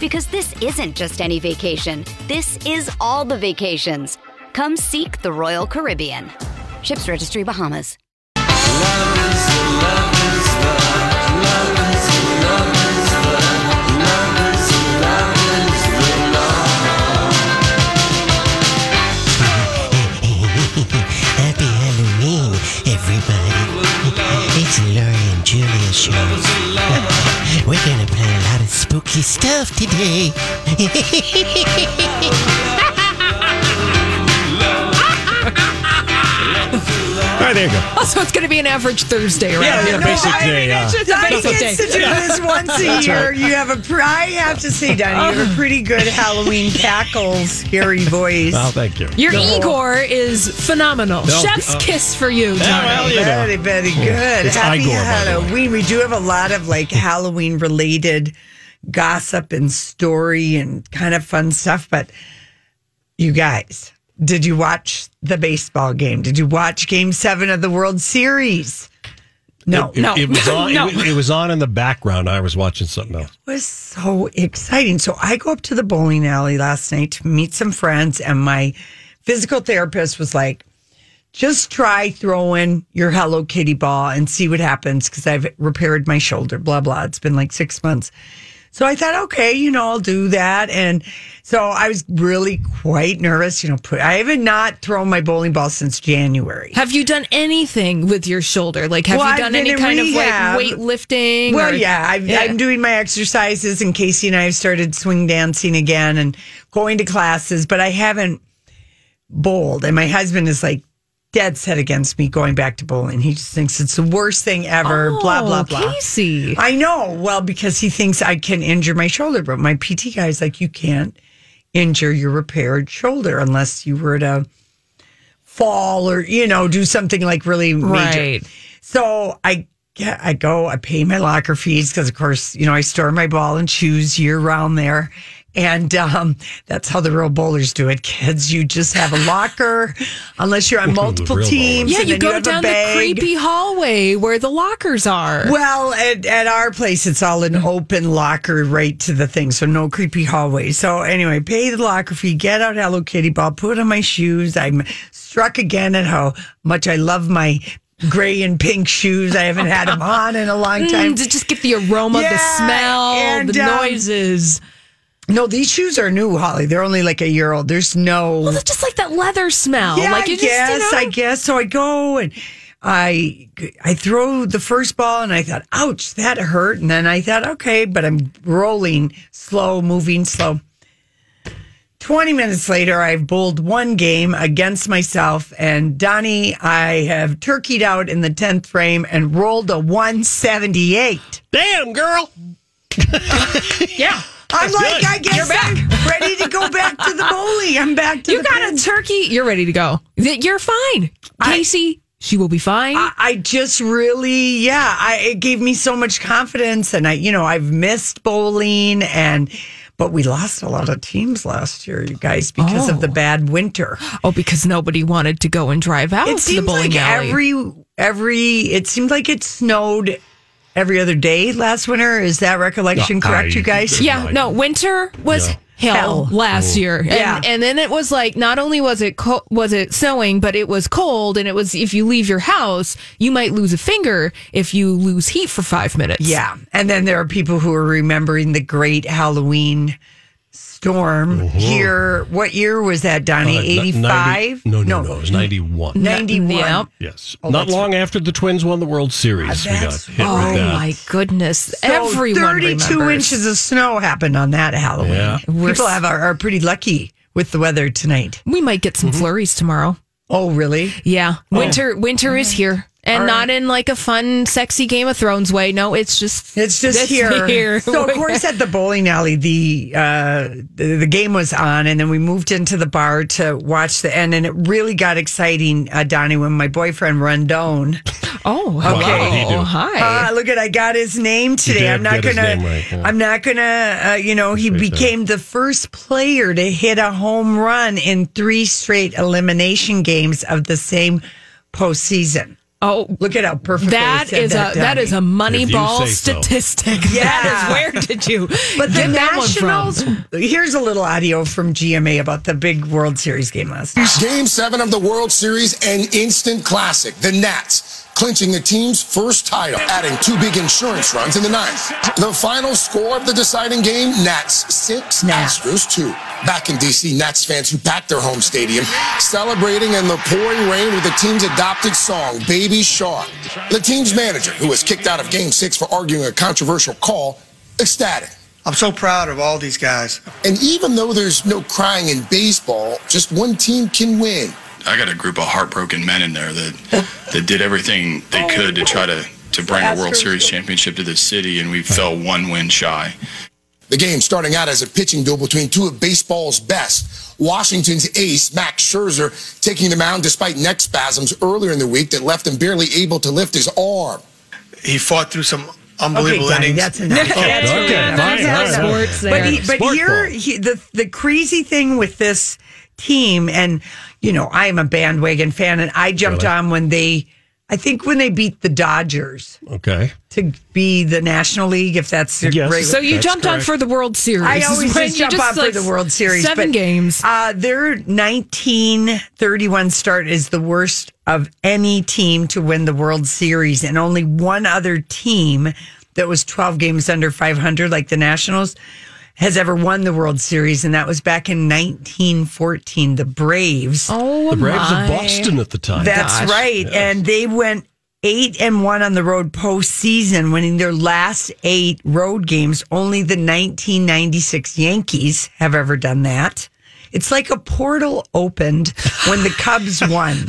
Because this isn't just any vacation. This is all the vacations. Come seek the Royal Caribbean. Ships Registry Bahamas. Happy Halloween, everybody. It's Lori and Julia show. We're gonna play a spooky stuff today. All right, there you go. Oh, so it's going to be an average Thursday, right? Yeah, yeah, basic day. Uh, Donnie Basic gets day. to do this once a year. You have a, pr- I have to say, Donnie, you have a pretty good Halloween cackles, hairy voice. well, thank you. Your Igor is phenomenal. No, Chef's uh, kiss for you, Yeah, Johnny. well, you know. Very, very good. It's Happy Igor, by the way. Halloween. We do have a lot of like Halloween related gossip and story and kind of fun stuff. But you guys, did you watch the baseball game? Did you watch game seven of the World Series? No, It, no. it was on. No. It, was- it was on in the background. I was watching something else. It was so exciting. So I go up to the bowling alley last night to meet some friends, and my physical therapist was like, just try throwing your Hello Kitty ball and see what happens because I've repaired my shoulder, blah, blah. It's been like six months. So I thought, okay, you know, I'll do that. And so I was really quite nervous. You know, put, I haven't not thrown my bowling ball since January. Have you done anything with your shoulder? Like, have Well, you done any kind rehab. of like weightlifting? Well, or- yeah, I've, Yeah. I'm doing my exercises, and Casey and I have started swing dancing again and going to classes, but I haven't bowled. And my husband is like dead set against me going back to bowling. He just thinks it's the worst thing ever. blah blah Oh, blah. Casey. I know. Well, because he thinks I can injure my shoulder, but my PT guy is like, you can't injure your repaired shoulder unless you were to fall or you know do something like really major. Right. So I get, I go, I pay my locker fees because, of course, you know I store my ball and shoes year round there, and um, that's how the real bowlers do it, kids. You just have a locker, unless you're on multiple teams. Yeah, and you then go have a down the creepy hallway where the lockers are. Well, at, at our place, it's all an open locker right to the thing, so no creepy hallway. So anyway, pay the locker fee, get out Hello Kitty ball, put on my shoes. I'm struck again at how much I love my gray and pink shoes. I haven't had them on in a long time. Mm, to just get the aroma, the smell, and, the um, noises. No, these shoes are new, Holly. They're only like a year old. There's no. Well, it's just like that leather smell. Yeah, like you I just, guess, you know, I guess. So I go and I I throw the first ball and I thought, ouch, that hurt. And then I thought, okay, but I'm rolling slow, moving slow. 20 minutes later, I've bowled one game against myself. And Donnie, I have turkeyed out in the 10th frame and rolled a 178. Damn, girl. yeah. I'm like, good. I guess You're back. I'm ready to go back to the bowling. I'm back to You the got a turkey. You're ready to go. You're fine. I- Casey, she will be fine. I, I just really, yeah, I, it gave me so much confidence. And I, you know, I've missed bowling and, but we lost a lot of teams last year, you guys, because of the oh. bad winter. oh, because nobody wanted to go and drive out It to the seems bowling like alley. every, every, it seemed like it snowed every other day last winter. Is that recollection No, correct, I- you guys? yeah, no, winter was Yeah. hell, Hell. last oh. year. And, Yeah. and then it was like not only was it co- was it snowing, but it was cold and it was if you leave your house, you might lose a finger if you lose heat for 5 minutes. Yeah. And then there are people who are remembering the great Halloween storm here. What year was that, Donnie? Uh, n- 85? 90 No, no, no. It was 91. 91. Yep. Yes. Oh, Not that's- long after the Twins won the World Series, we got that's hit Oh with that. my goodness! So Everyone 32 remembers. inches of snow happened on that Halloween. Yeah. We're People have are, are pretty lucky with the weather tonight. We might get Mm-hmm. some flurries tomorrow. Oh, really? Yeah, winter. Winter is here, and All not in like a fun, sexy Game of Thrones way. No, it's just It's just it's here. So of course at the bowling alley, the, uh, the the game was on, and then we moved into the bar to watch the end, and it really got exciting, uh, Donnie, when my boyfriend Rondone. oh, Wow, hello, how'd he do? hi. Uh, look at I got his name today. I'm not gonna. name right, yeah. I'm not gonna. Uh, you know, he Appreciate became the first player to hit a home run in three straight elimination games of the same postseason. Oh, Look at how perfect that is a that is a money If ball say so. statistic. Yeah. That is where did you But the get that one Nationals. from? Here's a little audio from GMA about the big World Series game last night. Game seven of the World Series, an instant classic. The Nats clinching the team's first title, adding two big insurance runs in the ninth. The final score of the deciding game, Nats six, Nats. Astros two. Back in DC, Nats fans who packed their home stadium, celebrating in the pouring rain with the team's adopted song, Baby Shark. The team's manager, who was kicked out of game six for arguing a controversial call, ecstatic. I'm so proud of all these guys. And even though there's no crying in baseball, just one team can win. I got a group of heartbroken men in there that that did everything they could to try to to bring a World Series championship to the city, and we fell one win shy. The game starting out as a pitching duel between two of baseball's best. Washington's ace, Max Scherzer, taking the mound despite neck spasms earlier in the week that left him barely able to lift his arm. He fought through some Okay, unbelievable Donnie, innings. that's enough. That's okay, good. fine, That's all right. sports there. But he, but Sport here, he, the the crazy thing with this team, and you know, I am a bandwagon fan, and I jumped Really? on when they, I think when they beat the Dodgers Okay. to be the National League, if that's the Yes. right. so you That's jumped on for the World Series. I always just you jump on for the World Series. Seven but, games. Uh, their 1931 start is the worst of any team to win the World Series, and only one other team that was 12 games under 500, like the Nationals, has ever won the World Series, and that was back in 1914. The Braves. oh, The Braves my. of Boston at the time. That's gosh. right. And they went eight and one on the road postseason, winning their last eight road games. Only the 1996 Yankees have ever done that. It's like a portal opened when the Cubs won.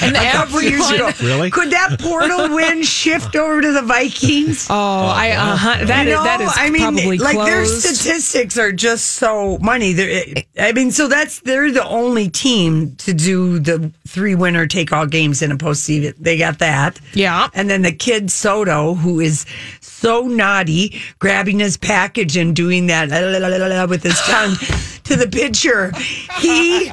And a couple years everyone- ago. Really? Could that portal win shift over to the Vikings? Oh, I uh, that You is know, that is I mean, probably like their statistics are just so money. They're, I mean, so that's they're the only team to do the three winner take all games in a postseason. They got that, Yeah. And then the kid Soto, who is so naughty, grabbing his package and doing that la, la, la, la, la, with his tongue to the pitcher. He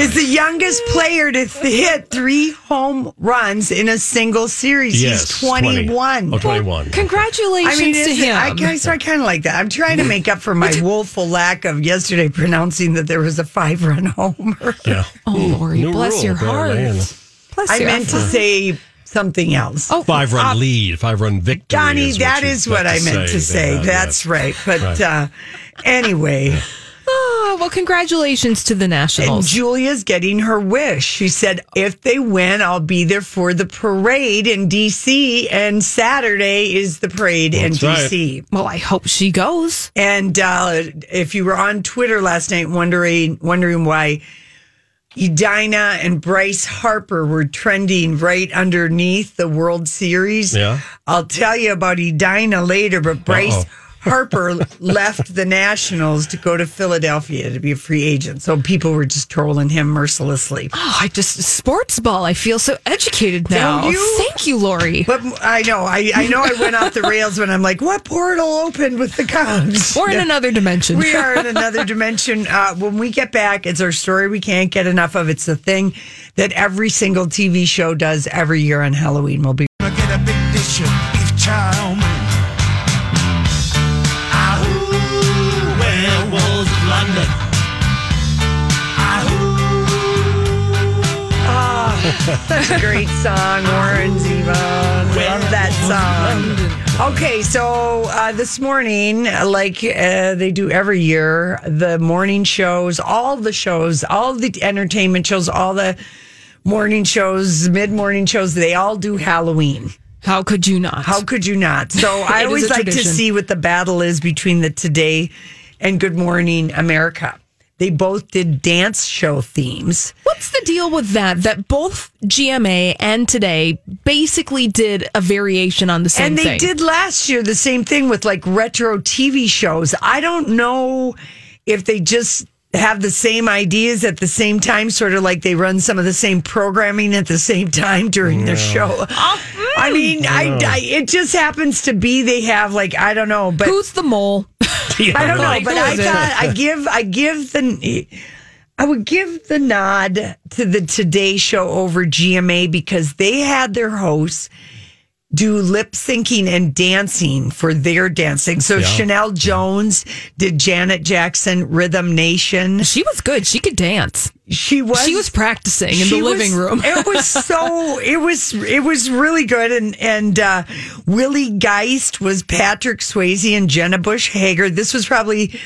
is the youngest player to th- hit three home runs in a single series. Yes. He's twenty one. 20. Oh, 21. Congratulations I mean, to him. I guess I kind of like that. I'm trying to make up for my woeful lack of yesterday pronouncing that there was a five run homer. Yeah. oh, Lori, New bless rule, your heart. Bless I your meant to say something else. Oh, Five run Uh, lead, five run victory. Donnie, is that you is what I meant to say. there, That's yes. right. But Right. Uh, anyway, Oh, well, congratulations to the and Nationals. Julia's getting her wish. She said, if they win, I'll be there for the parade in D.C. And Saturday is the parade That's in right. D.C. well, I hope she goes. And uh, if you were on Twitter last night wondering wondering why Edina and Bryce Harper were trending right underneath the World Series, Yeah. I'll tell you about Edina later. But Bryce Uh-oh. Harper left the Nationals to go to Philadelphia to be a free agent. So people were just trolling him mercilessly. Oh, I just sports ball. I feel so educated now. You? Thank you, Lori. But I know, I, I know I went off the rails when I'm like, what portal opened with the Cubs? Or in another dimension. We are in another dimension. Uh, when we get back, it's our story we can't get enough of. It's the thing that every single TV show does every year on Halloween. We'll be great song, Warren Zevon. Love that song. Okay, so uh, this morning, like uh, they do every year, the morning shows, all the shows, all the entertainment shows, all the morning shows, mid morning shows, they all do Halloween. How could you not? How could you not? So I always like to see what the battle is between the Today and Good Morning America. They both did dance show themes. What's the deal with that? That both GMA and Today basically did a variation on the same thing. and they thing. did last year the same thing with like retro TV shows. I don't know if they just have the same ideas at the same time, sort of like they run some of the same programming at the same time during their show. I mean, I, I it just happens to be they have like I don't know, but Who's the mole? I don't know, but I thought I give I give the I would give the nod to the Today Show over GMA because they had their hosts do lip syncing and dancing for their dancing. So Sheinelle Jones did Janet Jackson Rhythm Nation. She was good. She could dance. She was She was practicing in she the living was- room. it was so it was it was really good and and uh Willie Geist was Patrick Swayze and Jenna Bush Hager. This was probably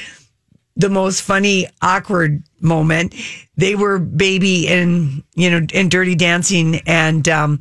the most funny awkward moment. They were baby in you know in Dirty Dancing and um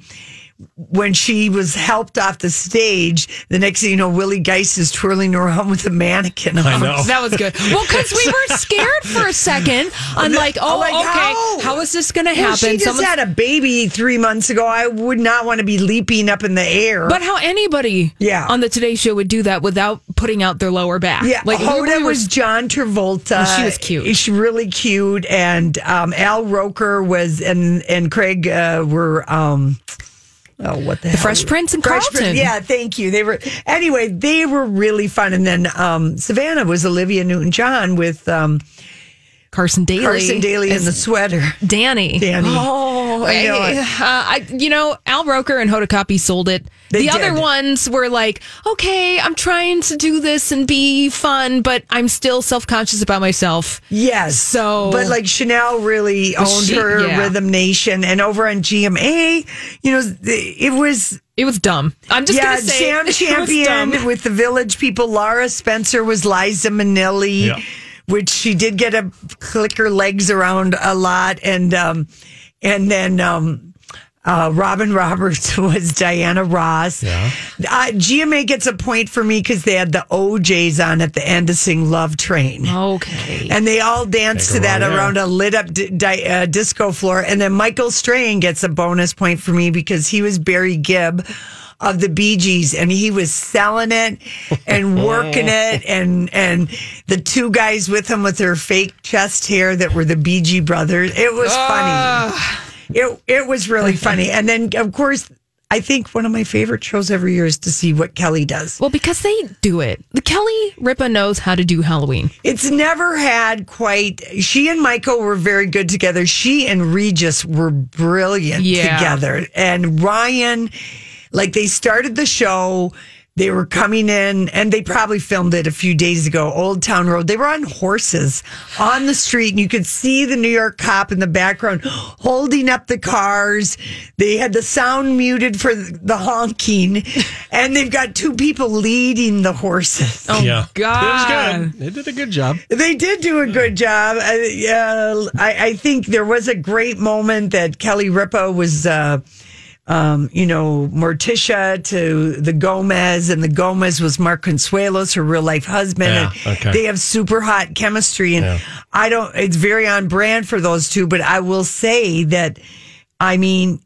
when she was helped off the stage, the next thing you know, Willie Geist is twirling around with a mannequin. I on. know. That was good. Well, because we were scared for a second. I'm like, oh, Like, okay, how? how is this going to Well, happen? she just Someone's- had a baby three months ago. I would not want to be leaping up in the air. but how anybody Yeah. on the Today Show would do that without putting out their lower back? yeah, like we- Hoda we were- was John Travolta. Oh, she was cute. She's really cute, and um, Al Roker was, and and Craig uh, were. Um, Oh, what the, hell? Fresh Prince and Fresh Carlton. Prince, Yeah, thank you. They were anyway. They were really fun. And then um, Savannah was Olivia Newton-John with um, Carson Daly. Carson Daly in the sweater. Danny. Danny. Oh, I know I, uh, I, you know, Al Roker and Hoda Kotb sold it. They the other ones were like, okay, I'm trying to do this and be fun, but I'm still self conscious about myself. Yes. So- but like Sheinelle really owned she- her yeah. Rhythm Nation, and over on GMA, you know, it was It was dumb. I'm just yeah, gonna say Sam Champion with the Village People. Lara Spencer was Liza Minnelli, Yeah. Which she did get to click her legs around a lot, and um, and then um. Uh, Robin Roberts was Diana Ross. Yeah. Uh, GMA gets a point for me because they had the O'Jays on at the end to sing Love Train. Okay. And they all danced to Take a that run, yeah. around a lit up di- di- uh, disco floor. And then Michael Strahan gets a bonus point for me because he was Barry Gibb of the Bee Gees and he was selling it and working it. And, and the two guys with him with their fake chest hair that were the Bee Gee brothers. It was funny. Ah. It, it was really funny. And then, of course, I think one of my favorite shows every year is to see what Kelly does. Well, because they do it. The Kelly Ripa knows how to do Halloween. It's never had quite. She and Michael were very good together. She and Regis were brilliant Yeah. together. And Ryan, like they started the show. They were coming in and they probably filmed it a few days ago, Old Town Road. They were on horses on the street and you could see the New York cop in the background holding up the cars. They had the sound muted for the honking and they've got two people leading the horses. Oh, yeah. God. It was good. They did a good job. They did do a good job. I, uh, I, I think there was a great moment that Kelly Ripa was, uh, um, you know, Morticia to the Gomez, and the Gomez was Mark Consuelos, her real life husband. Yeah, and okay. They have super hot chemistry, and Yeah. I don't. It's very on brand for those two. But I will say that, I mean,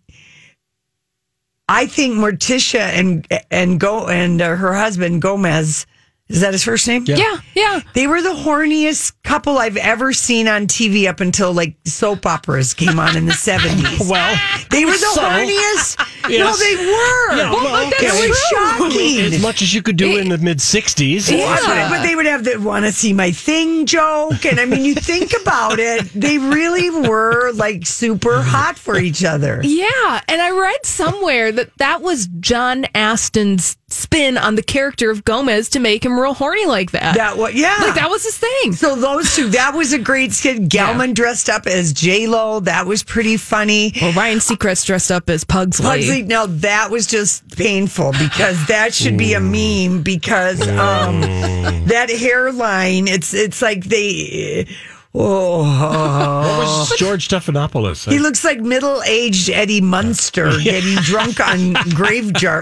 I think Morticia and and go and uh, her husband Gomez. Is that his first name? Yeah. Yeah, yeah. They were the horniest couple I've ever seen on TV up until like soap operas came on in the 70s. Well, They were the so- horniest. No, they were. Yeah, well, but that's it was shocking. as much as you could do in the mid 60s. Yeah, but, but they would have the want to see my thing joke. And I mean, you think about it, they really were like super hot for each other. Yeah, and I read somewhere that that was John Astin's spin on the character of Gomez to make him real horny like that. That what? Yeah, like that was his thing. So those two, that was a great skit. Gelman dressed up as J Lo. That was pretty funny. Well, Ryan Seacrest dressed up as Pugsley. Pugsley. Now that was just painful because that should be a meme because um, that hairline. It's it's like they. Oh, What was George Stephanopoulos? he looks like middle aged Eddie Munster getting drunk on grave jar.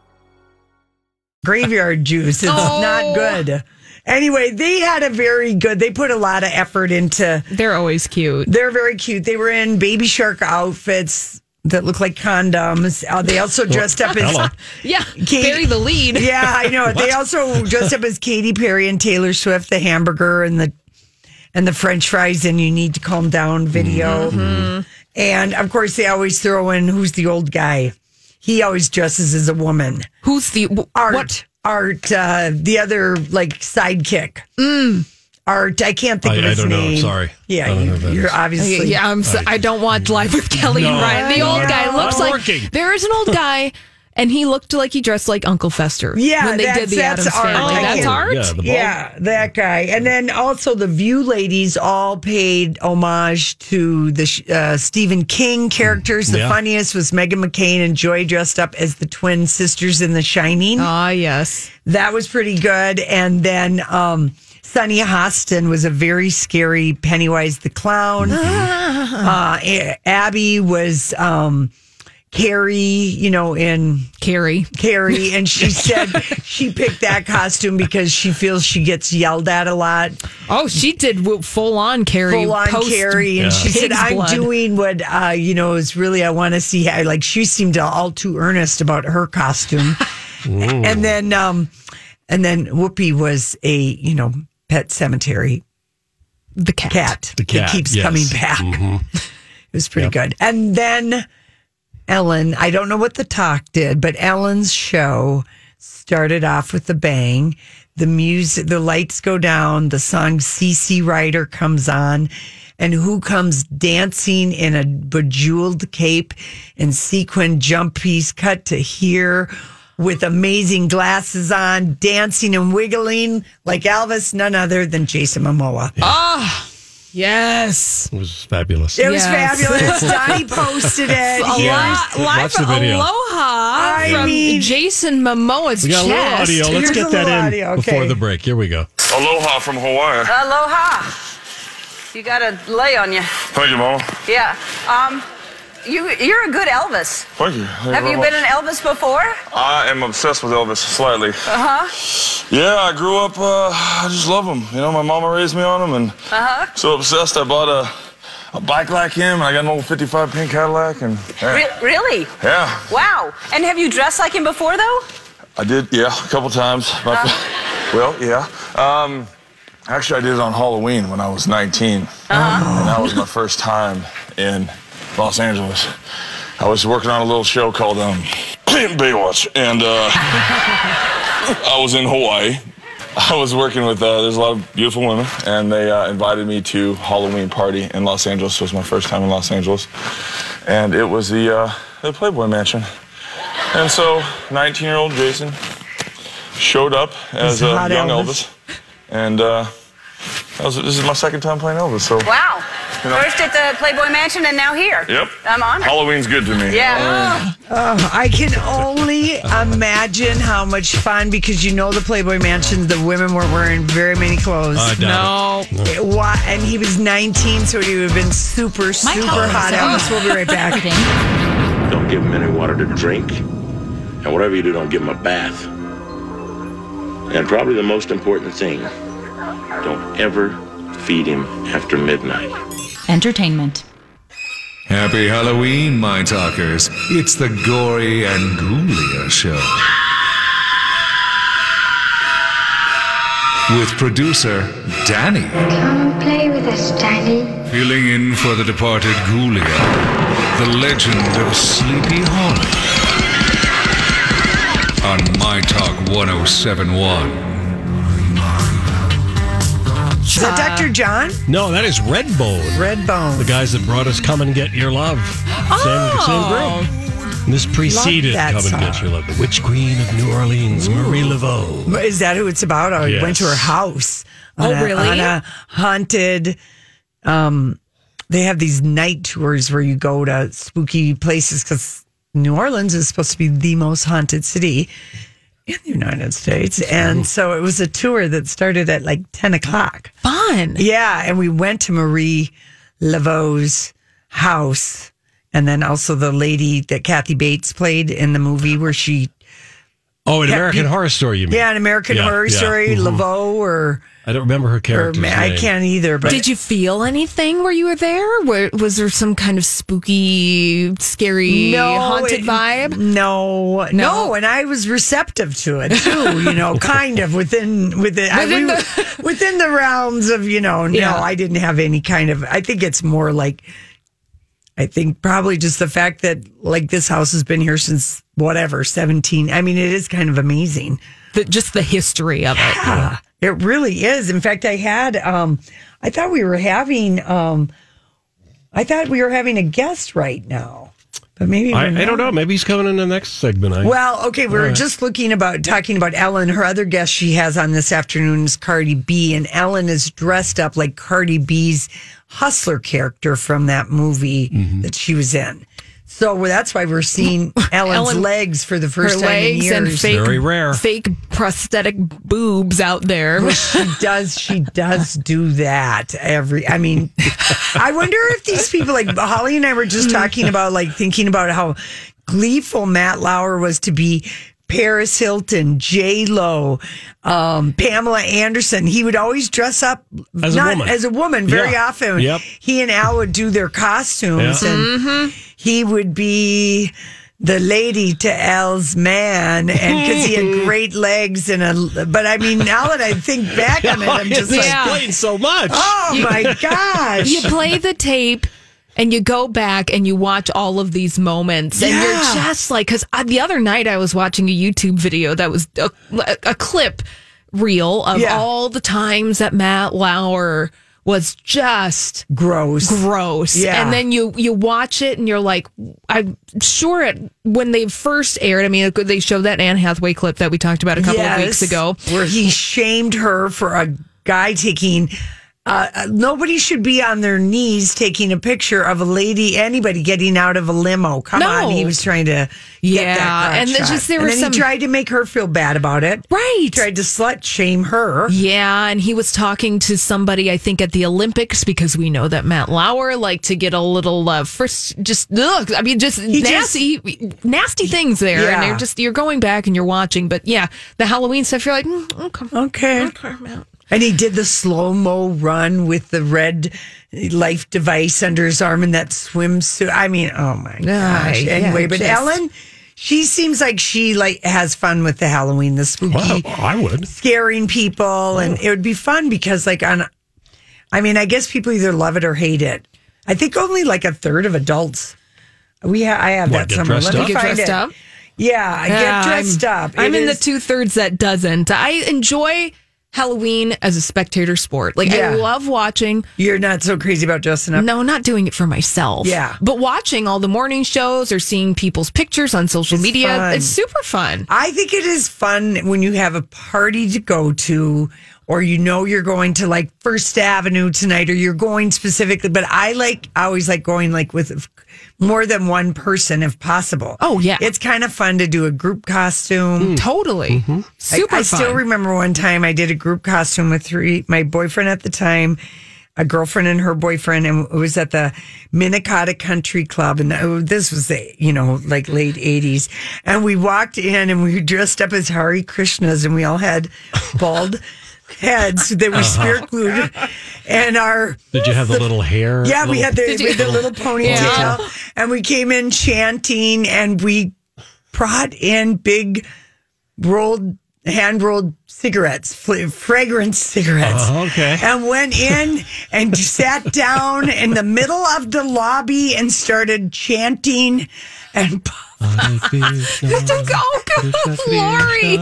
Graveyard juice. It's Oh. not good. Anyway, they had a very good. They put a lot of effort into. They're always cute. They're very cute. They were in baby shark outfits that look like condoms. Uh, they also dressed up as Hello. Yeah, Kate- Barry the lead. Yeah, I know. They also dressed up as Katy Perry and Taylor Swift, the hamburger and the and the French fries, and you need to calm down video. Mm-hmm. And of course, they always throw in who's the old guy. He always dresses as a woman. Who's the Art, what? Art, uh, the other like sidekick. Art, I can't think I- of I don't know. name. Sorry. Yeah, I don't know you, who that you're is. obviously. Yeah, I'm. So, I don't watch Live with Kelly and Ryan. The I old guy looks I'm like working. there is an old guy, and he looked like he dressed like Uncle Fester. Yeah, when they that's- did the that's Addams Art. Family. I That's can't- art. Yeah, the Yeah, that guy. And then also the View ladies all paid homage to the uh, Stephen King characters. The Yeah. funniest was Meghan McCain and Joy dressed up as the twin sisters in The Shining. Ah, yes. That was pretty good. And then um, Sunny Hostin was a very scary Pennywise the Clown. uh, Abby was um, Carrie, you know, in Carrie. Carrie, and she said she picked that costume because she feels she gets yelled at a lot. Oh, she did full on Carrie. Full on post Carrie, and she said, "I'm blood." doing what uh, you know is really I want to see." how-" Like she seemed all too earnest about her costume, and then um, and then Whoopi was a you know pet cemetery the cat. cat. The cat, that keeps yes. coming back. It was pretty good. And then Ellen, I don't know what the talk did, but Ellen's show started off with a bang. The music, the lights go down, the song CC Rider comes on, and who comes dancing in a bejeweled cape and sequin jump piece cut to here with amazing glasses on, dancing and wiggling like Elvis, none other than Jason Momoa. Ah! Yes. It was fabulous. It was Yes. fabulous. Donnie posted it. A Here's- lot, live watch the video. aloha I from mean- Jason Momoa's We got a little chest. audio. Let's Here's get that in audio, okay. before the break. Here we go. Aloha from Hawaii. Aloha. You got a lay on you. Thank you, Mama. Yeah. Um, you you're a good Elvis. Thank you. Thank Have you been much. an Elvis before? I am obsessed with Elvis slightly. Uh huh. Yeah, I grew up. Uh, I just love him. You know, my mama raised me on him, and Uh huh. so obsessed. I bought a a bike like him, and I got an old '55 pink Cadillac, and yeah, Re- really? yeah, Wow. And have you dressed like him before though? I did. Yeah, a couple times. Uh-huh. well, yeah. Um, actually, I did it on Halloween when I was 19, Uh-huh. and that was my first time in Los Angeles. I was working on a little show called um, Baywatch, and uh, I was in Hawaii. I was working with, uh, there's a lot of beautiful women, and they uh, invited me to Halloween party in Los Angeles. It was my first time in Los Angeles. And it was the, uh, the Playboy Mansion. And so, 19 year old Jason showed up as a young Elvis. Elvis. And uh, that was, this is my second time playing Elvis. So Wow. You know? First at the Playboy Mansion and now here. Yep. I'm honored. Halloween's good to me. Yeah. Oh, I can only imagine how much fun because you know the Playboy Mansion, the women weren't wearing very many clothes. I doubt No. It wa- and he was 19, so he would have been super, super hot. Elvis, we'll be right back. Don't give him any water to drink. And whatever you do, don't give him a bath. And probably the most important thing, don't ever feed him after midnight. Entertainment. Happy Halloween, my talkers. It's the Gory and Ghoulia Show. With producer Danny. Come play with us, Danny. Filling in for the departed Ghoulia, the legend of Sleepy Hollow. On My Talk 1071. Is that uh, Dr. John? No, that is Redbone. Redbone. The guys that brought us Come and Get Your Love. Same, same group. This preceded that Come and Get. Your Love. The Witch Queen of New Orleans, Marie Laveau. Is that who it's about? I Yes. went to her house. Oh, a- really? On a haunted. Um, they have these night tours where you go to spooky places because New Orleans is supposed to be the most haunted city in the United States, and so it was a tour that started at like ten o'clock. Fun. Yeah, and we went to Marie Laveau's house, and then also the lady that Kathy Bates played in the movie where she Oh, an Yeah, American pe- Horror Story, you mean? yeah, an American Yeah, Horror yeah. Story, Mhm. Laveau or I don't remember her character. ma- I can't either. But Did you feel anything where you were there? Where, was there some kind of spooky, scary, no, haunted it- vibe? No, no, and I was receptive to it too. You know, kind of within within I, Within we- the- within the realms of you know. No, Yeah. I didn't have any kind of. I think it's more like. I think probably just the fact that like this house has been here since whatever seventeen. I mean, it is kind of amazing. The, just the history of it. Yeah, it really is. In fact, I had um I thought we were having um I thought we were having a guest right now. But maybe I, I don't know. Maybe he's coming in the next segment. I, Well, okay, we All were right. just looking about talking about Ellen. Her other guest she has on this afternoon is Cardi B, and Ellen is dressed up like Cardi B's hustler character from that movie Mm-hmm. that she was in. So well, that's why we're seeing Ellen's Ellen- legs for the first Her time in years. and fake, Very rare. fake prosthetic boobs out there. Well, she does. She does do that every. I mean, I wonder if these people, like Holly and I, were just talking about, like thinking about how gleeful Matt Lauer was to be. Paris Hilton, J Lo, um, Pamela Anderson. He would always dress up As a not woman. as a woman very Yeah. often. Yep. He and Al would do their costumes, Yeah. and he would be the lady to Al's man, and because he had great legs and a. But I mean, now that I think back on it, I'm just like, Yeah. explains so much. oh my gosh! you play the tape and you go back and you watch all of these moments and you're just like because the other night i was watching a youtube video that was a, a clip reel of Yeah. all the times that matt lauer was just gross, gross Yeah. and then you you watch it and you're like i'm sure it when they first aired i mean they showed that anne hathaway clip that we talked about a couple of weeks ago where he shamed her for a guy taking. Uh, uh, nobody should be on their knees taking a picture of a lady, anybody getting out of a limo. Come No. on, he was trying to get Yeah, that and shot. just there and were then some- he tried to make her feel bad about it. Right. He tried to slut shame her. Yeah, and he was talking to somebody I think at the Olympics because we know that Matt Lauer liked to get a little uh, first just ugh, I mean just He nasty nasty things there and Yeah. they're just you're going back and you're watching but yeah, the Halloween stuff you're like mm, okay. Okay. Okay, Matt. And he did the slow mo run with the red life device under his arm in that swimsuit. I mean, oh my ah, gosh. yeah, anyway, but just- Ellen, she seems like she like has fun with the Halloween, the spooky, Well, I would. scaring people, and it would be fun because like on, I mean, I guess people either love it or hate it. I think only like a third of adults. We ha- I have What, that get somewhere. Let up? me Get find dressed it. up? Yeah, I Yeah, get dressed I'm, up. I'm It in the two thirds that doesn't. I enjoy Halloween as a spectator sport. Like Yeah. I love watching You're not so crazy about dressing up. No, not doing it for myself. Yeah. But watching all the morning shows or seeing people's pictures on social It's media, fun. it's super fun. I think it is fun when you have a party to go to or you know you're going to like First Avenue tonight, or you're going specifically. But I like, I always like going like with more than one person if possible. Oh, yeah. It's kind of fun to do a group costume. Mm. Totally. Like, Super I still fun. remember one time I did a group costume with three, my boyfriend at the time, a girlfriend and her boyfriend, and it was at the Minnetonka Country Club. And oh, this was the, you know, like late 80s. And we walked in and we were dressed up as Hare Krishnas and we all had bald heads that we Uh-huh. spirit glued. And our, Did you have the little hair? yeah, we had the, we had the little ponytail, Yeah. and we came in chanting, and we brought in big rolled hand rolled cigarettes, fl- fragrance cigarettes. Oh, okay. And went in and sat down in the middle of the lobby and started chanting and. oh, God, Lori.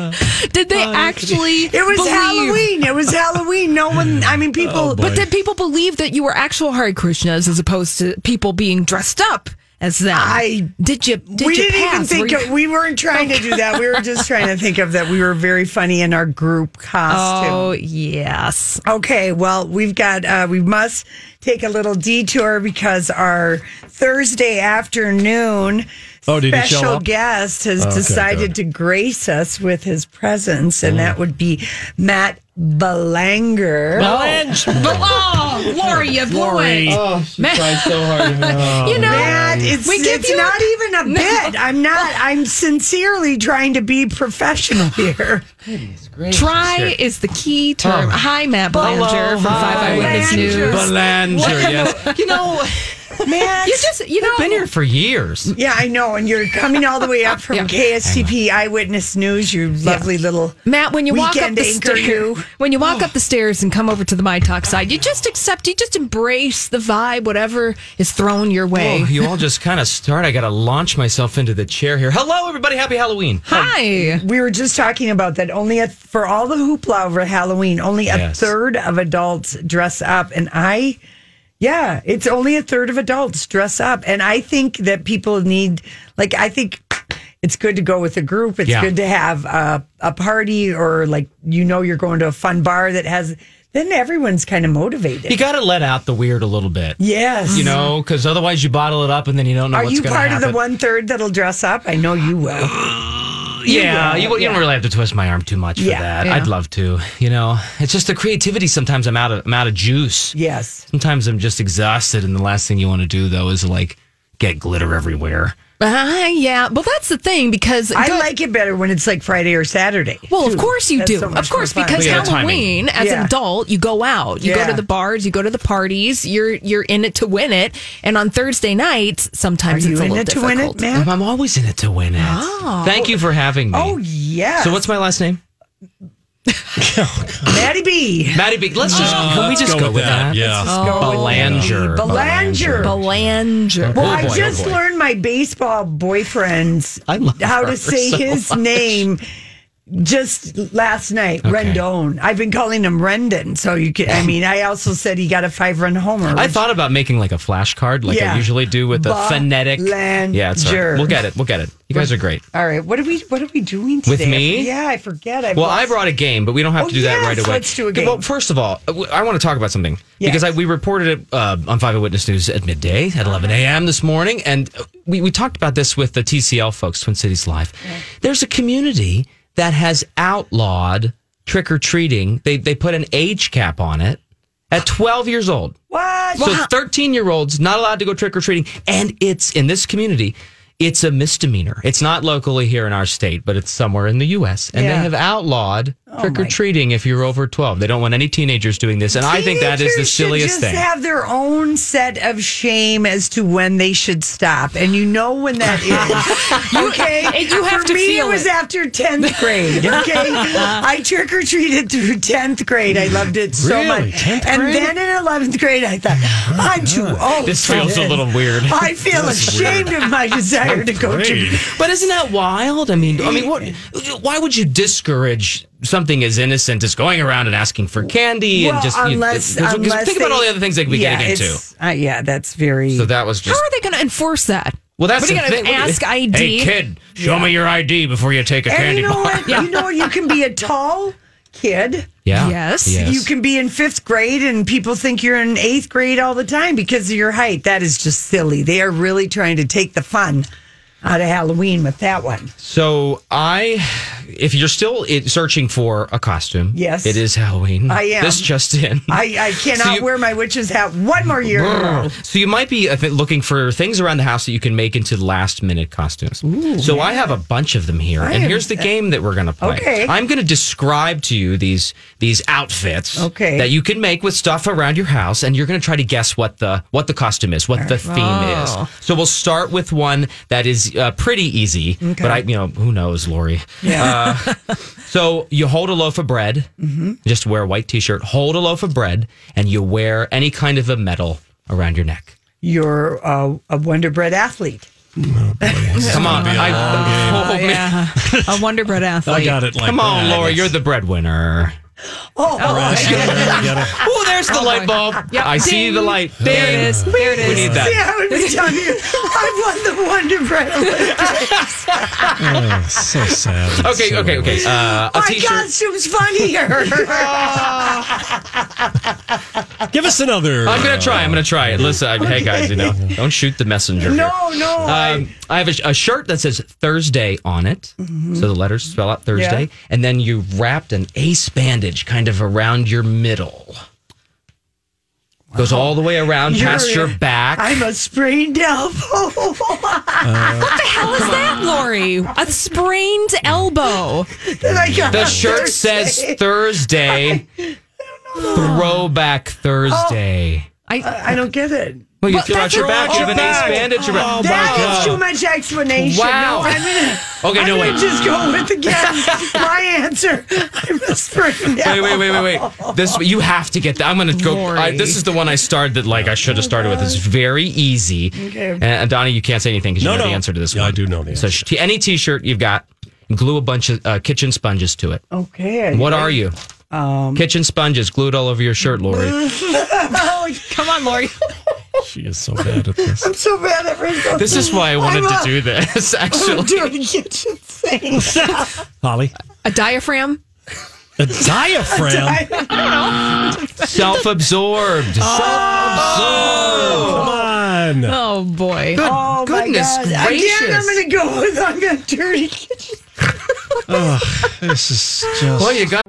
Did they actually? It was believe- Halloween. It was Halloween. No one. I mean, oh, people. but did people believe that you were actual Hare Krishnas as opposed to people being dressed up as them? I did you? Did we you didn't even think Were of, we weren't trying to do that. We were just trying to think of that we were very funny in our group costume. Oh yes. Okay, well, we've got uh we must take a little detour because our Thursday afternoon Oh, did he show special guest has Oh, okay, decided to grace us with his presence, and that would be Matt Belanger. But, oh, Lori, you blew Lori. it. Oh, she tried so hard. You know, Matt, it's, we give it's you- not even a No. bit. I'm not. I'm sincerely trying to be professional here. Try is the key term. Oh. Hi, Matt Belanger Hello, from Five hi. Eyewitness News. Belanger, yes. You know, Matt, you just you know been here for years. Yeah, I know. And you're coming all the way up from Yeah. KSTP Eyewitness News, you lovely little Matt, when you walk up the stairs, you. when you walk oh. up the stairs and come over to the My Talk side, you just accept, you just embrace the vibe, whatever is thrown your way. Oh, you all just kind of start. I got to launch myself into the chair here. Hello, everybody. Happy Halloween. Hi. We were just talking about that. Only a, for all the hoopla over Halloween, only a Yes. third of adults dress up. And I, yeah, it's only a third of adults dress up. And I think that people need, like, I think it's good to go with a group. It's Yeah. good to have a, a party or, like, you know, you're going to a fun bar that has, then everyone's kind of motivated. You got to let out the weird a little bit. Yes. You know, because otherwise you bottle it up and then you don't know Are what's you going to part happen. of the one third that'll dress up? I know you will. yeah, you, you yeah. don't really have to twist my arm too much for Yeah, that. yeah. I'd love to. You know, it's just the creativity. Sometimes I'm out of I'm out of juice. Yes. Sometimes I'm just exhausted, and the last thing you want to do though is like get glitter everywhere. Uh, yeah, well, that's the thing because I good- like it better when it's like Friday or Saturday. Well, too. of course you That's do. so much of course, more fun. because We got timing. Halloween, as Yeah. an adult, you go out, you go to the bars, you go to the parties. You're you're in it to win it. And on Thursday nights, sometimes Are you it's a in little it to win it, difficult. man? I'm always in it to win it. Oh. Thank you for having me. Oh yeah. So what's my last name? Oh, Maddie B? Maddie Big. Let's just Oh, can we just go go, with with that, that? yeah. Let's Go just- with Belanger. Belanger. Belanger. Well, Oh, I boy, oh, just boy. learned my baseball boyfriend's I love how her to say so his much. name just last night. Okay. Rendon. I've been calling him Rendon. So you can. I mean, I also said he got a five run homer. I thought about making like a flashcard, like Yeah. I usually do with the phonetic. Yeah, it's right. We'll get it. We'll get it. You guys are great. All right. What are we? What are we doing today? With me? Yeah, I forget. I Well, I brought a game, but we don't have Oh, to do that right away. let's do a game. Well, first of all, uh, I want to talk about something Yes. because I, we reported it uh, on Five Eyewitness News at midday at 11 a.m. this morning, and we, we talked about this with the TCL folks, Twin Cities Live. There's a community that has outlawed trick or treating. They they put an age cap on it at 12 years old. What? So 13 year olds not allowed to go trick or treating. And it's in this community, it's a misdemeanor. It's not locally here in our state, but it's somewhere in the U.S. And Yeah. they have outlawed Oh trick or treating if you're over 12. They don't want any teenagers doing this. And I think that is the silliest just thing. have their own set of shame as to when they should stop, and you know when that is. okay, and you have For to me, feel it was it. after tenth grade. Okay, I trick or treated through tenth grade. I loved it so Really? much. 10th and then in eleventh grade, I thought oh I'm too old. This feels a little weird. I feel ashamed of my desire to go Grade. to. But isn't that wild? I mean, I mean, what? Why would you discourage something as innocent as going around and asking for candy and Well, just unless, because- because unless think about all the other things they could be yeah, getting into. Uh, yeah, that's very. So that was just. How are they going to enforce that? Well, that's what are you going to ask ID? Hey, kid, show me your ID before you take a And candy you know bar. what? You know what? You can be a tall kid. Yeah. Yes. Yes. You can be in fifth grade and people think you're in eighth grade all the time because of your height. That is just silly. They are really trying to take the fun out of Halloween with that one. So I, if you're still searching for a costume, Yes. it is Halloween. I am. This just in. I, I cannot So you- wear my witch's hat one more year row. So you might be uh, looking for things around the house that you can make into last minute costumes. so I have a bunch of them here, I and here's the game that we're going to play. Okay. I'm going to describe to you these these outfits Okay. that you can make with stuff around your house, and you're going to try to guess what the what the costume is, what the theme Oh. is. So we'll start with one that is uh, pretty easy, but I you know who knows, Lori. Yeah. Uh, so you hold a loaf of bread, Mm-hmm. just wear a white t-shirt, hold a loaf of bread, and you wear any kind of a medal around your neck. You're uh, a Wonder Bread athlete. Come on, I, oh, man. yeah. a Wonder Bread athlete. I got it like Come on, that. Lori, you're the breadwinner. Oh, Oh, there's the light bulb. Yep. I see the light. There it Ding. is. There it is. We need that. See, I would be you, I won the Wonder Bread Olympics. Oh, so sad. Okay, So okay, okay. Uh, a My t-shirt. costume's funnier. Give us another. I'm gonna try. I'm gonna try it. Listen, I, hey guys, you know, don't shoot the messenger. no, here. no. I- Um, I have a, a shirt that says Thursday on it, so the letters spell out Thursday, Mm-hmm. Yeah. and then you wrapped an ace bandage kind of around your middle. Goes all the way around past You're- your back. I'm a sprained elbow. What the hell is that, Lori? A sprained elbow. I got the shirt Thursday. says Thursday. Throwback Thursday. I, I don't get it. Well, you But threw out that's your a- back. You have an Oh, ace back. bandage around. Oh, my God. is too much explanation. Wow. No, I'm gonna, Okay, I'm no, gonna wait. just go with again my answer. I'm a sprained Wait, wait, wait, wait, wait. This you have to get that. I'm gonna go. I, this is the one I started that like I should have started with. It's very easy. Okay. And, and Donnie, you can't say anything because you No, know no. the answer to this Yeah, one. I do know the So answer. sh- any T-shirt you've got, glue a bunch of uh, kitchen sponges to it. Okay. What are you? Um, Kitchen sponges glued all over your shirt, Lori. oh, Come on, Lori. She is so bad at this. I'm so bad at Rizzo. This is why I wanted I'm to do this. actually. I'm Actually, doing kitchen sink. Holly, A diaphragm. a diaphragm. self-absorbed. Oh, come on. Oh boy. oh goodness my God. gracious. Again, I'm going to go with I'm a dirty kitchen. oh, This is just. Well, you got.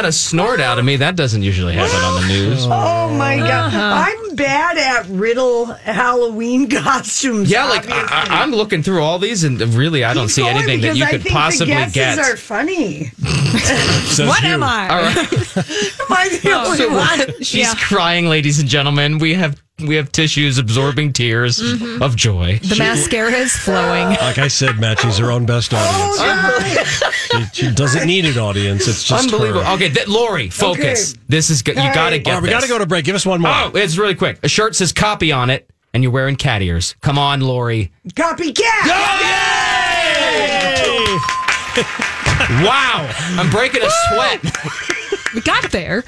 Got a snort out of me. That doesn't usually happen on the news. Oh my God. Uh-huh. I'm bad at riddle Halloween costumes. Yeah, like I, I- I'm looking through all these, and really, I don't see Going anything that because you I could think possibly the guesses get. are funny. Says What you. am I? All right. Am I the only So one? she's Yeah. crying, ladies and gentlemen. We have we have tissues absorbing tears Mm-hmm. of joy. The mascara is flowing. Like I said, Matt, she's her own best audience. Oh, She, she doesn't need an audience. It's just Unbelievable. her. Okay, th- Lori, focus. Okay. This is good. You got to right. get. All right, we got to go to break. Give us one more. Oh, it's really quick. A shirt says "copy" on it, and you're wearing cat ears. Come on, Lori. Copycat. Wow, I'm breaking a sweat. We got there.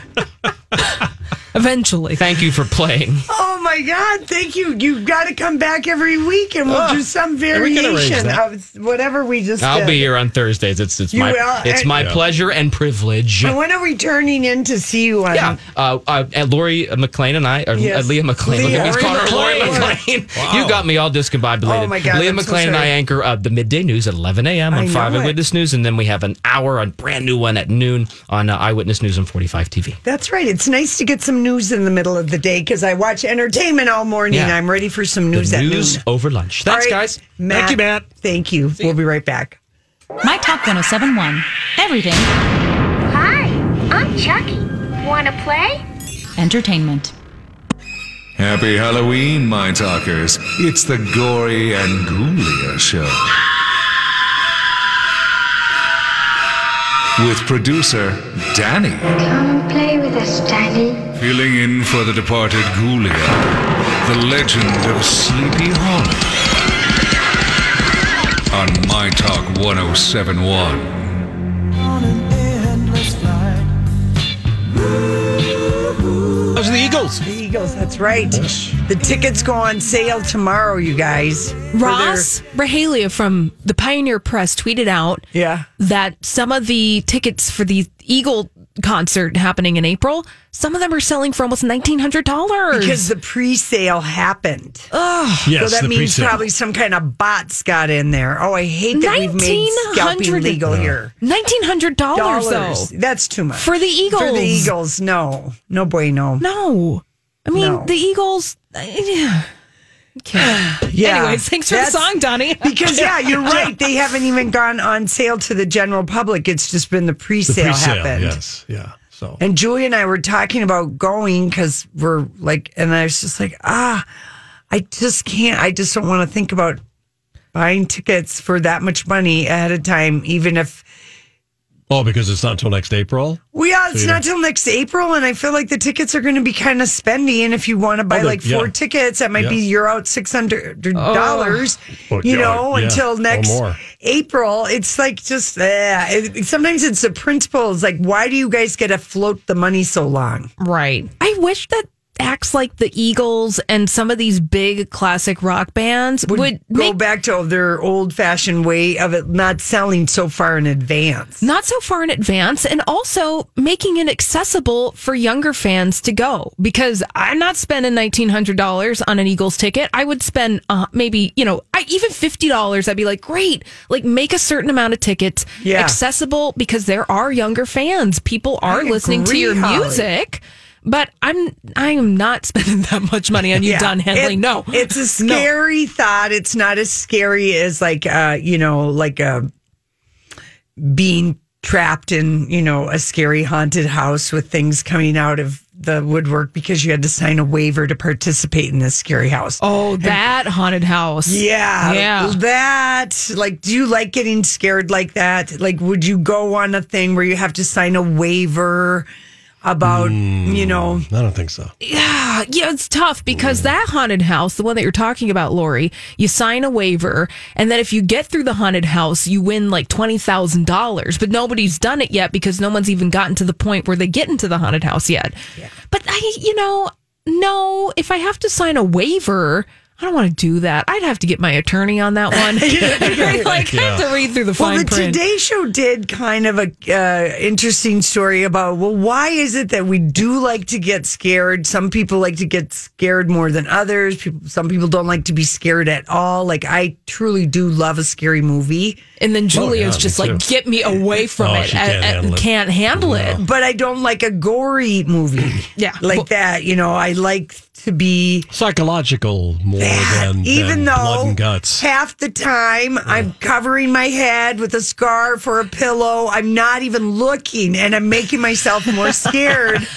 Eventually. Thank you for playing. Oh my God! Thank you. You've got to come back every week, and we'll Oh, do some we can arrange variation that. of whatever we just. I'll did. be here on Thursdays. It's it's You my will? it's my And- pleasure and privilege. And when are we turning in to see you on? Yeah, uh, uh, and Lori McLean and I, or Yes. uh, Leah McLean. Leah. Look at me, Lori call her Lori McLean. McLean. Wow. You got me all discombobulated. Oh, my God, Leah I'm so McLean and I anchor uh, the midday news at 11 a.m. on 5 it. Eyewitness News, and then we have an hour on brand new one at noon on uh, Eyewitness News on 45 TV. That's right. It's nice to get some news in the middle of the day because I watch entertainment all morning. Yeah. I'm ready for some news the at news noon. over lunch. Thanks, All right, guys. Matt, Thank you, Matt. Thank you. We'll be right back. My Talk 1071. Everything Hi, I'm Chucky. Wanna play? entertainment. Happy Halloween, my talkers. It's the Gory and Ghoulia Show. with producer Danny. Come play with us, Danny. Filling in for the departed Ghoulia, the legend of Sleepy Hollow. On My Talk 1071. Those are the Eagles. The Eagles, that's right. The tickets go on sale tomorrow, you guys. for their- Ross Raihala from the Pioneer Press tweeted out Yeah. that some of the tickets for the Eagle concert happening in April, some of them are selling for almost nineteen hundred dollars because the pre-sale happened. Oh, Yes, so that the means pre-sale. probably some kind of bots got in there. Oh, I hate that we've made scalping 1,900 legal here. nineteen hundred dollars Dollars. though That's too much for the Eagles. For the Eagles, no, no bueno. No, no. I mean No. the Eagles. uh, yeah. Okay. Yeah. Anyways, thanks for That's- the song, Donnie. Because yeah, you're right. They haven't even gone on sale to the general public. It's just been the The pre-sale, pre-sale, happened. yes, yeah. So And Julie and I were talking about going because we're like, and I was just like, ah, I just can't. I just don't want to think about buying tickets for that much money ahead of time, even if. Oh, because it's not until next April. Well, yeah, it's So not till next April, and I feel like the tickets are going to be kind of spendy. And if you want to buy Oh, like four yeah. tickets, that might be you're out six hundred dollars. Oh, you know, yeah, until next. April. It's like just uh, it, sometimes it's the principles. Like, why do you guys get to float the money so long? Right. I wish that acts like the Eagles and some of these big classic rock bands would, would, go make back to their old fashioned way of it not selling so far in advance. not so far in advance and also making it accessible for younger fans to go because I'm not spending $1900 on an Eagles ticket. I would spend uh, maybe, you know, I, even $50. I'd be like, "Great. Like make a certain amount of tickets Yeah. accessible because there are younger fans. People are I listening to agree, your Holly. Music." But I'm I am not spending that much money on you, Yeah. Don Henley. It- no, It's a scary thought. It's not as scary as like uh, you know, like a being trapped in, you know, a scary haunted house with things coming out of the woodwork because you had to sign a waiver to participate in this scary house. Oh, that haunted house. Yeah. Yeah. That, like, do you like getting scared like that? Like, would you go on a thing where you have to sign a waiver about, hmm. you know, I don't think so. Yeah, yeah, it's tough because that haunted house, the one that you're talking about, Lori, you sign a waiver, and then if you get through the haunted house, you win like twenty thousand dollars. But nobody's done it yet because no one's even gotten to the point where they get into the haunted house yet. yeah. But I, you know, no, if I have to sign a waiver. I don't want to do that. I'd have to get my attorney on that one. like, I have to read through the fine well, the print. Today Show did kind of a uh, interesting story about well, why is it that we do like to get scared? Some people like to get scared more than others. People, some people don't like to be scared at all. Like I truly do love a scary movie, and then Julia's Oh, yeah, just like, too. get me away from Oh, it. she I- can't I handle it. can't handle it. but I don't like a gory movie. yeah, like that. You know, I like to be Psychological more than, even than though blood and guts. half the time I'm covering my head with a scarf or a pillow, I'm not even looking and I'm making myself more scared.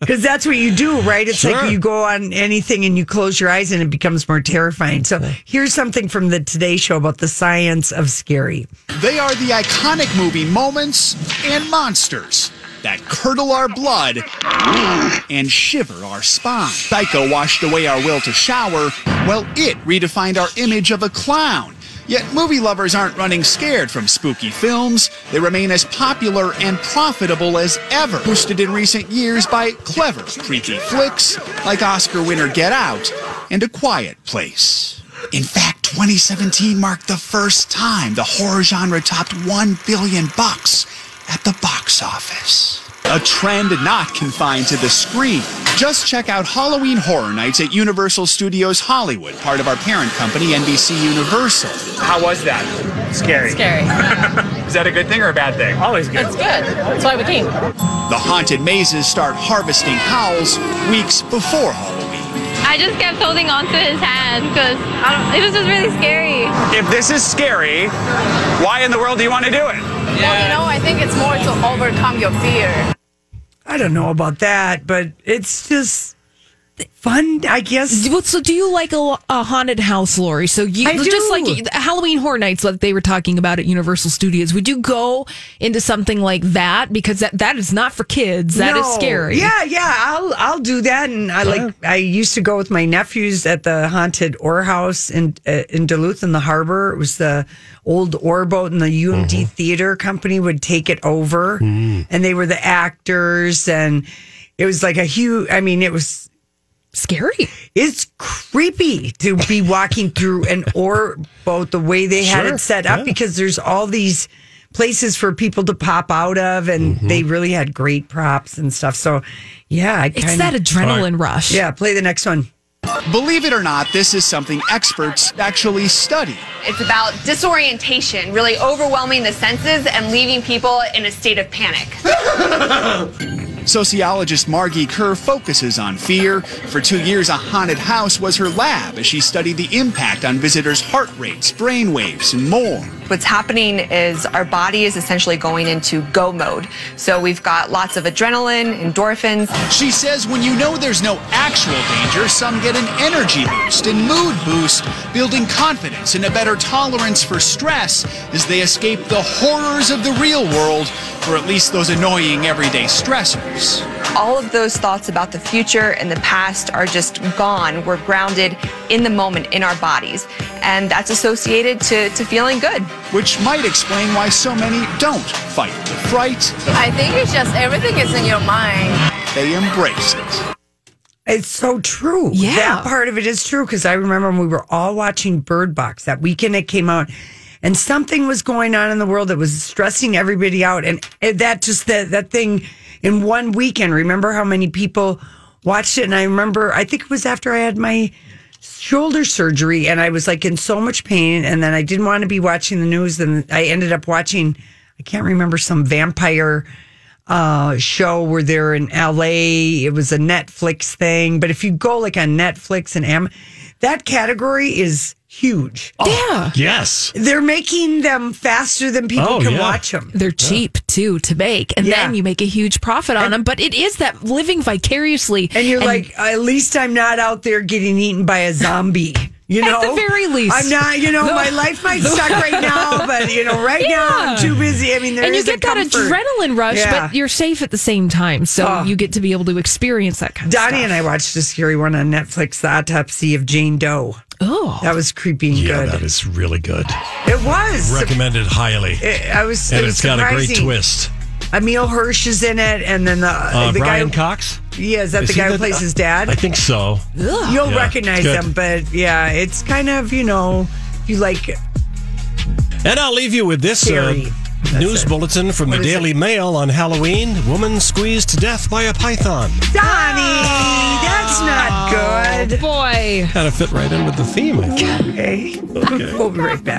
Because that's what you do, right? It's Sure. like you go on anything and you close your eyes and it becomes more terrifying. So here's something from the Today Show about the science of scary. They are the iconic movie moments and monsters that curdle our blood and shiver our spine. Psycho washed away our will to shower, well, it redefined our image of a clown. Yet movie lovers aren't running scared from spooky films. They remain as popular and profitable as ever, boosted in recent years by clever, creepy flicks like Oscar winner Get Out and A Quiet Place. In fact, 2017 marked the first time the horror genre topped 1 billion bucks at the box office. A trend not confined to the screen. Just check out Halloween Horror Nights at Universal Studios Hollywood, part of our parent company, NBC Universal. How was that? Scary. Scary. Is that a good thing or a bad thing? Always good. It's good. That's why we came. The haunted mazes start harvesting howls weeks before Halloween. I just kept holding on to his hand because it was just really scary. If this is scary, why in the world do you want to do it? Well, you know, I think it's more to overcome your fear. I don't know about that, but it's just fun, I guess. Well, so do you like a, a haunted house, Lori? So you I just do. like Halloween Horror Nights, like they were talking about at Universal Studios. Would you go into something like that because that that is not for kids? That is No. scary. Yeah, yeah, I'll I'll do that. And I like I used to go with my nephews at the haunted Ore House in uh, in Duluth in the harbor. It was the old ore boat, and the UMD Mm-hmm. Theater Company would take it over, Mm. and they were the actors, and it was like a huge. I mean, it was scary. It's creepy to be walking through an ore boat the way they had it set up yeah. because there's all these places for people to pop out of and Mm-hmm. they really had great props and stuff. So yeah, I It's kinda, that adrenaline rush. Yeah, play the next one. Believe it or not, this is something experts actually study. It's about disorientation, really overwhelming the senses and leaving people in a state of panic. Sociologist Margee Kerr focuses on fear. For two years, a haunted house was her lab as she studied the impact on visitors' heart rates, brain waves, and more. What's happening is our body is essentially going into go mode. So we've got lots of adrenaline, endorphins. She says when you know there's no actual danger, some get an energy boost and mood boost, building confidence and a better tolerance for stress as they escape the horrors of the real world, or at least those annoying everyday stressors. All of those thoughts about the future and the past are just gone. We're grounded in the moment in our bodies. And that's associated to, to feeling good. Which might explain why so many don't fight the fright, I think it's just everything is in your mind. they embrace it. It's so true. Yeah. That part of it is true because I remember when we were all watching Bird Box that weekend it came out and something was going on in the world that was stressing everybody out. And that just that, that thing in one weekend, remember how many people watched it? And I remember, I think it was after I had my shoulder surgery and I was like in so much pain. And then I didn't want to be watching the news. And I ended up watching, I can't remember, some vampire uh, show where they're in LA. It was a Netflix thing. But if you go like on Netflix and Am, that category is huge. Oh, yeah. Yes. They're making them faster than people Oh, can yeah. watch them. They're cheap too to make, and Yeah. then you make a huge profit on them. But it is that living vicariously, And you're like, at least I'm not out there getting eaten by a zombie. You know? At know, the very least. I'm not. You know, my life might suck right now, but you know, right now I'm Yeah. too busy. I mean, there and you is a get that comfort. adrenaline rush, Yeah. but you're safe at the same time. So Oh. you get to be able to experience that kind of Donnie stuff. and I watched a scary one on Netflix, The Autopsy of Jane Doe. Oh, that was creepy and Yeah, good. that is really good. It was. Recommended highly. It- I was. and it was it's got a great twist. Emile Hirsch is in it, and then the Uh, the Brian guy. Cox? Yeah, is that Is the guy who the- plays his dad? I think so. You'll Yeah, recognize good. him, but yeah, it's kind of you know, you like And I'll leave you with this uh, Scary. news bulletin from What the is Daily Mail on Halloween. Woman squeezed to death by a python. Donnie. Oh. That's not good. Oh, boy. Kind of fit right in with the theme, I think. Okay, we'll be right back.